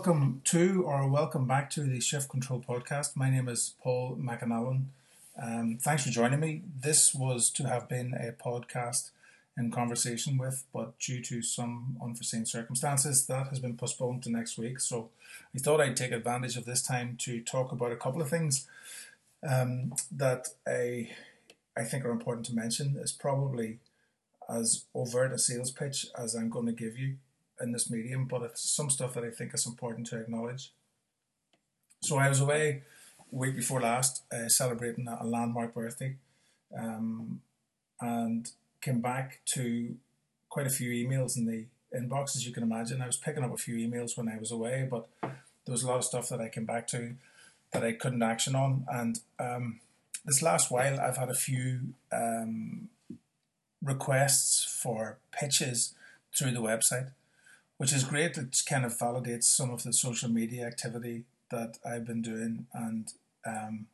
welcome to or welcome back to the Shift Control podcast. My name is Paul McAnallen. Um, thanks for joining me. This was to have been a podcast in conversation with, but due to some unforeseen circumstances, that has been postponed to next week. So I thought I'd take advantage of this time to talk about a couple of things um, that I, I think are important to mention. Is probably as overt a sales pitch as I'm going to give you in this medium, but it's some stuff that I think is important to acknowledge. So I was away week before last uh, celebrating a landmark birthday, um, and came back to quite a few emails in the inbox, as you can imagine. I was picking up a few emails when I was away, but there was a lot of stuff that I came back to that I couldn't action on. And um, this last while, I've had a few um, requests for pitches through the website which is great. It kind of validates some of the social media activity that I've been doing, and um,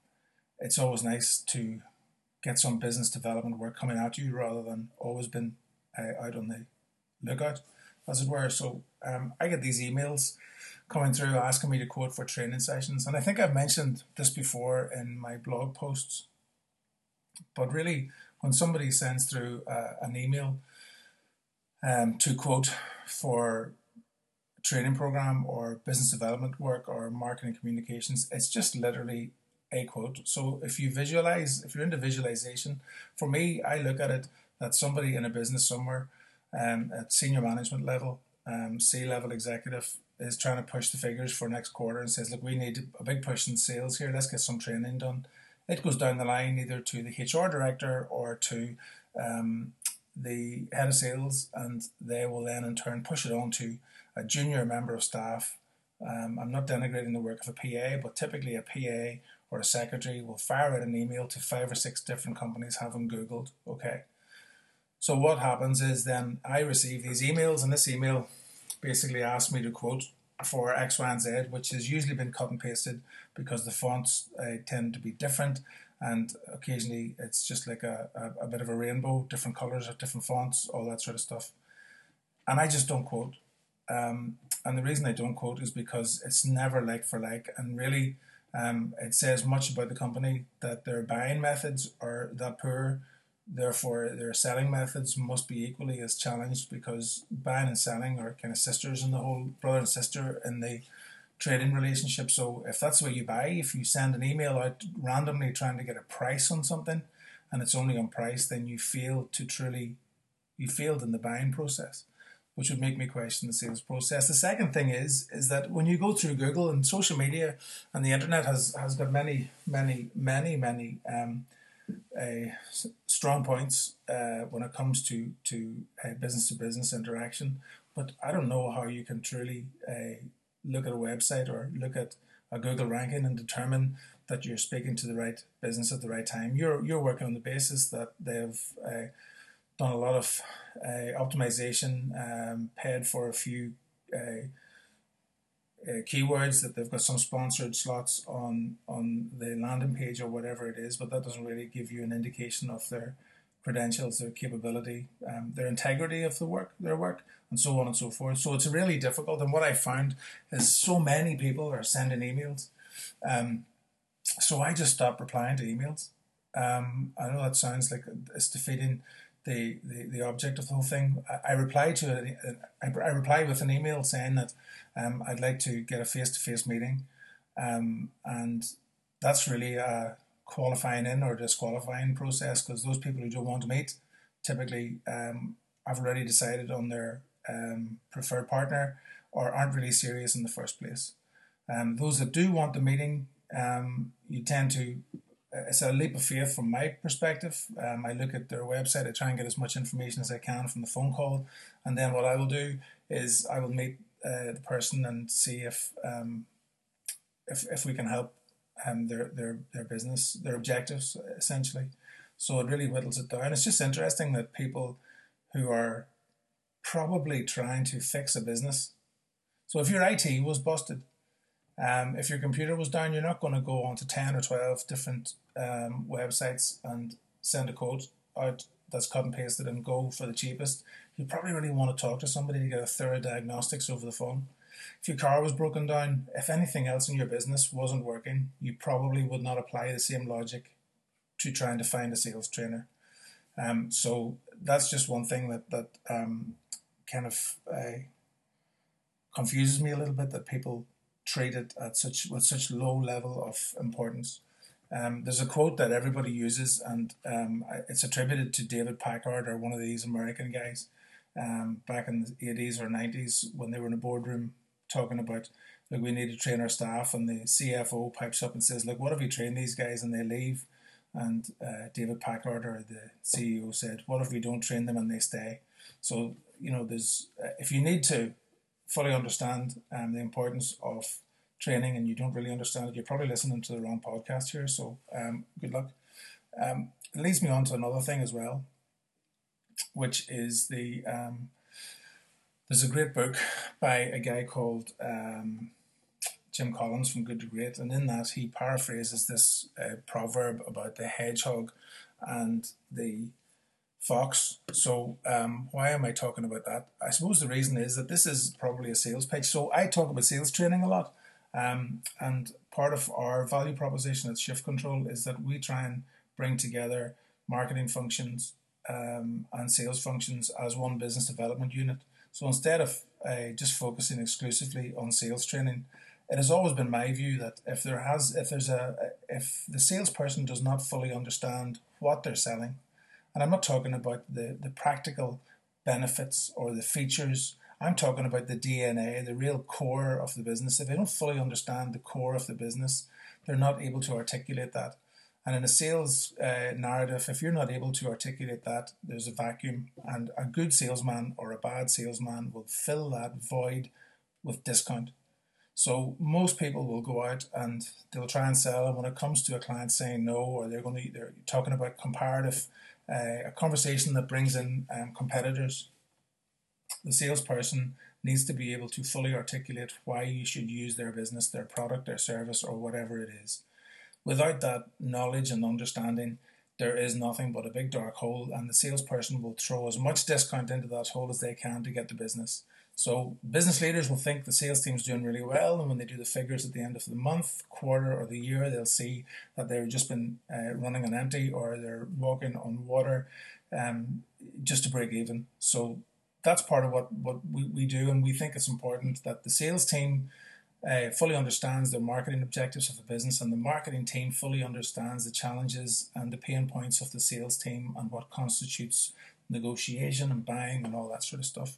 it's always nice to get some business development work coming at you rather than always been uh, out on the lookout, as it were. So um, I get these emails coming through asking me to quote for training sessions, and I think I've mentioned this before in my blog posts. But really, when somebody sends through uh, an email um, to quote for training program or business development work or marketing communications. It's just literally a quote. So if you visualize, if you're into visualization, for me, I look at it that somebody in a business somewhere um, at senior management level, um, C level executive, is trying to push the figures for next quarter and says, look, we need a big push in sales here. Let's get some training done. It goes down the line either to the HR director or to um, the head of sales, and they will then in turn push it on to a junior member of staff. Um, I'm not denigrating the work of a PA, but typically a PA or a secretary will fire out an email to five or six different companies, have them Googled. Okay. So what happens is then I receive these emails, and this email basically asks me to quote for X, Y, and Z, which has usually been cut and pasted because the fonts uh, tend to be different and occasionally it's just like a, a, a, bit of a rainbow, different colors of different fonts, all that sort of stuff. And I just don't quote. Um, and the reason I don't quote is because it's never like for like, and really, um, it says much about the company that their buying methods are that poor. Therefore, their selling methods must be equally as challenged because buying and selling are kind of sisters in the whole brother and sister in the trading relationship. So if that's what you buy, if you send an email out randomly trying to get a price on something and it's only on price, then you fail to truly you failed in the buying process, which would make me question the sales process. The second thing is is that when you go through Google and social media and the internet has has got many many many many um, uh, strong points uh, when it comes to to business to business interaction. But I don't know how you can truly uh, look at a website or look at a Google ranking and determine that you're speaking to the right business at the right time. You're you're working on the basis that they've uh, done a lot of uh, optimization, um, paid for a few uh, uh, keywords that they've got some sponsored slots on on the landing page or whatever it is, but that doesn't really give you an indication of their credentials, their capability, um, their integrity of the work, their work, and so on and so forth. So it's really difficult. And what I found is so many people are sending emails. Um, so I just stopped replying to emails. Um, I know that sounds like it's defeating the, the, the object of the whole thing. I, I to it. I, with an email saying that um, I'd like to get a face to face meeting, um, and that's really a qualifying in or disqualifying process because those people who don't want to meet typically um, have already decided on their um, preferred partner or aren't really serious in the first place. Um, those that do want the meeting, um, you tend to, it's a leap of faith from my perspective. Um, I look at their website, I try and get as much information as I can from the phone call, and then what I will do is I will meet uh, the person and see if um, if if we can help um, their their their business, their objectives essentially. So it really whittles it down. It's just interesting that people who are probably trying to fix a business. So if your IT was busted, um, if your computer was down, you're not going to go on to ten or twelve different um, websites and send a code out that's cut and pasted and go for the cheapest. You probably really want to talk to somebody to get a thorough diagnostics over the phone. if your car was broken down, if anything else in your business wasn't working, you probably would not apply the same logic to trying to find a sales trainer. Um, so that's just one thing that that um, kind of uh, confuses me a little bit that people treat it at such with such low level of importance. Um, there's a quote that everybody uses, and um, it's attributed to David Packard or one of these American guys um, back in the 80s or 90s when they were in a boardroom talking about like we need to train our staff, and the CFO pipes up and says, "Look, what if we train these guys and they leave?" And uh, David Packard or the CEO said, "What if we don't train them and they stay?" So you know, there's uh, if you need to fully understand um, the importance of training and you don't really understand it, you're probably listening to the wrong podcast here. So um, good luck. Um, it leads me on to another thing as well, which is the um, there's a great book by a guy called um, Jim Collins from Good to Great, and in that he paraphrases this uh, proverb about the hedgehog and the fox. So um, why am I talking about that? I suppose the reason is that this is probably a sales pitch. So I talk about sales training a lot. Um, and part of our value proposition at Shift Control is that we try and bring together marketing functions um, and sales functions as one business development unit. So instead of uh, just focusing exclusively on sales training, it has always been my view that if there has if there's a if the salesperson does not fully understand what they're selling, and I'm not talking about the, the practical benefits or the features I'm talking about the DNA, the real core of the business. If they don't fully understand the core of the business, they're not able to articulate that. And in a sales uh, narrative, if you're not able to articulate that, there's a vacuum. And a good salesman or a bad salesman will fill that void with discount. So most people will go out and they'll try and sell. And when it comes to a client saying no, or they're going to they're talking about comparative, uh, a conversation that brings in um, competitors the salesperson needs to be able to fully articulate why you should use their business, their product, their service, or whatever it is. Without that knowledge and understanding, there is nothing but a big dark hole, and the salesperson will throw as much discount into that hole as they can to get the business. So, business leaders will think the sales team's doing really well, and when they do the figures at the end of the month, quarter, or the year, they'll see that they've just been uh, running on empty or they're walking on water um, just to break even. So, that's part of what, what we, we do, and we think it's important that the sales team uh, fully understands the marketing objectives of the business, and the marketing team fully understands the challenges and the pain points of the sales team and what constitutes negotiation and buying and all that sort of stuff.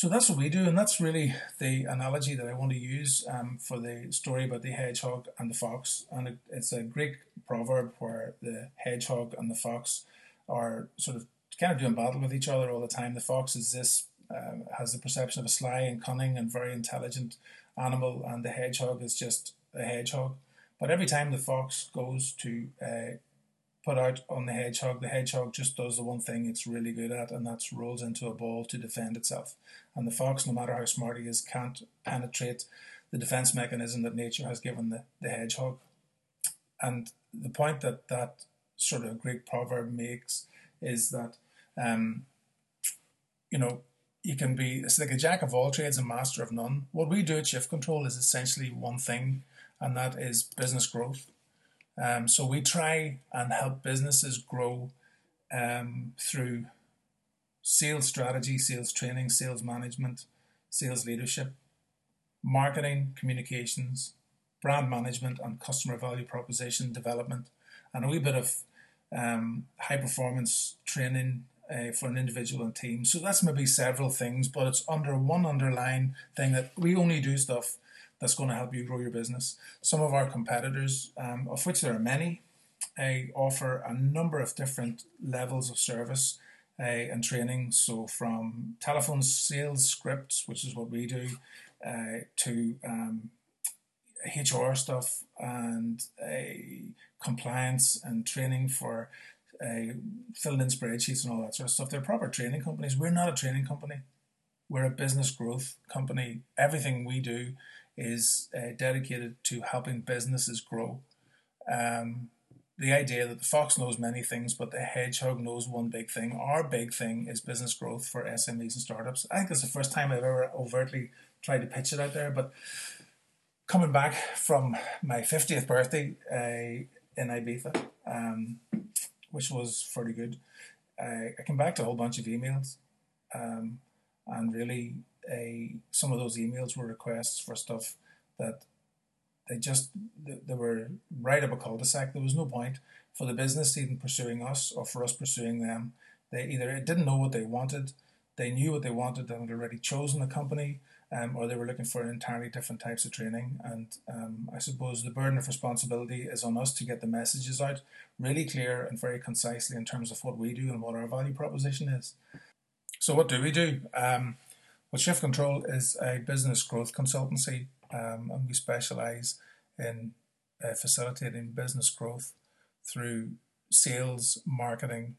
So that's what we do, and that's really the analogy that I want to use um, for the story about the hedgehog and the fox. And it, it's a Greek proverb where the hedgehog and the fox are sort of kind of doing battle with each other all the time. The fox is this um, has the perception of a sly and cunning and very intelligent animal, and the hedgehog is just a hedgehog. But every time the fox goes to uh, put out on the hedgehog, the hedgehog just does the one thing it's really good at, and that's rolls into a ball to defend itself. And the fox, no matter how smart he is, can't penetrate the defense mechanism that nature has given the, the hedgehog. And the point that that sort of Greek proverb makes is that um, you know, you can be it's like a jack of all trades and master of none. What we do at Shift Control is essentially one thing, and that is business growth. Um, so we try and help businesses grow um, through sales strategy, sales training, sales management, sales leadership, marketing, communications, brand management, and customer value proposition development, and a wee bit of um, high performance training uh, for an individual and team. So that's maybe several things, but it's under one underlying thing that we only do stuff that's going to help you grow your business. Some of our competitors, um, of which there are many, uh, offer a number of different levels of service uh, and training. So from telephone sales scripts, which is what we do, uh, to um, HR stuff and uh, compliance and training for uh, filling in spreadsheets and all that sort of stuff. They're proper training companies. We're not a training company. We're a business growth company. Everything we do is uh, dedicated to helping businesses grow. Um, the idea that the fox knows many things, but the hedgehog knows one big thing. Our big thing is business growth for SMEs and startups. I think it's the first time I've ever overtly tried to pitch it out there. But coming back from my 50th birthday uh, in Ibiza, um, which was fairly good, I, I came back to a whole bunch of emails. Um, and really, uh, some of those emails were requests for stuff that they just they were right up a cul-de-sac. There was no point for the business even pursuing us or for us pursuing them. They either didn't know what they wanted, they knew what they wanted and had already chosen a company, um, or they were looking for entirely different types of training. And um, I suppose the burden of responsibility is on us to get the messages out really clear and very concisely in terms of what we do and what our value proposition is. So, what do we do? Um, well, Shift Control is a business growth consultancy, um, and we specialize in uh, facilitating business growth through sales, marketing,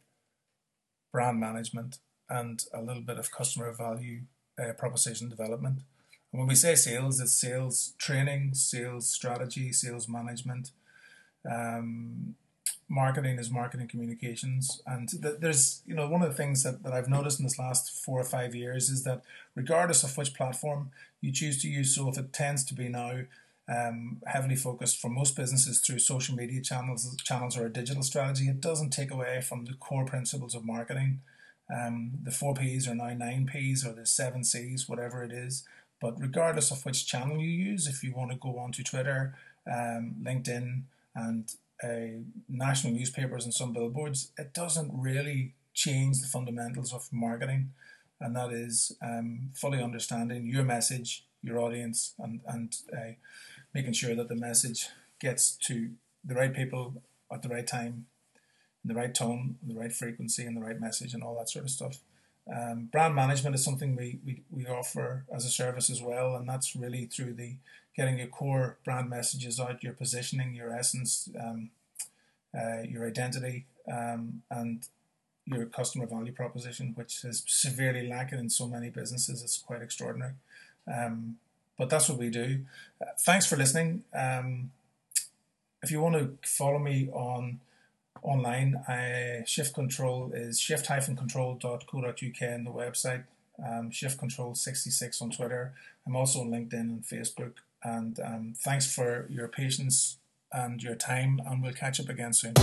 brand management, and a little bit of customer value uh, proposition development. And when we say sales, it's sales training, sales strategy, sales management. Um, marketing is marketing communications. And th- there's, you know, one of the things that, that I've noticed in this last four or five years is that regardless of which platform you choose to use, so if it tends to be now um, heavily focused for most businesses through social media channels, channels or a digital strategy, it doesn't take away from the core principles of marketing. Um, the four P's are now nine P's or the seven C's, whatever it is. But regardless of which channel you use, if you want to go onto Twitter, um, LinkedIn, and national newspapers and some billboards, it doesn't really change the fundamentals of marketing, and that is um, fully understanding your message, your audience, and and uh, making sure that the message gets to the right people at the right time in the right tone, the right frequency, and the right message, and all that sort of stuff. Um, brand management is something we, we, we offer as a service as well, and that's really through the getting your core brand messages out, your positioning, your essence, um, uh, your identity, um, and your customer value proposition, which is severely lacking in so many businesses. It's quite extraordinary. Um, but that's what we do. Uh, thanks for listening. Um, if you want to follow me on online. I, shift Control is shift-control.co.uk on the website. Um, shift Control 66 on Twitter. I'm also on LinkedIn and Facebook. And um, thanks for your patience and your time, and we'll catch up again soon.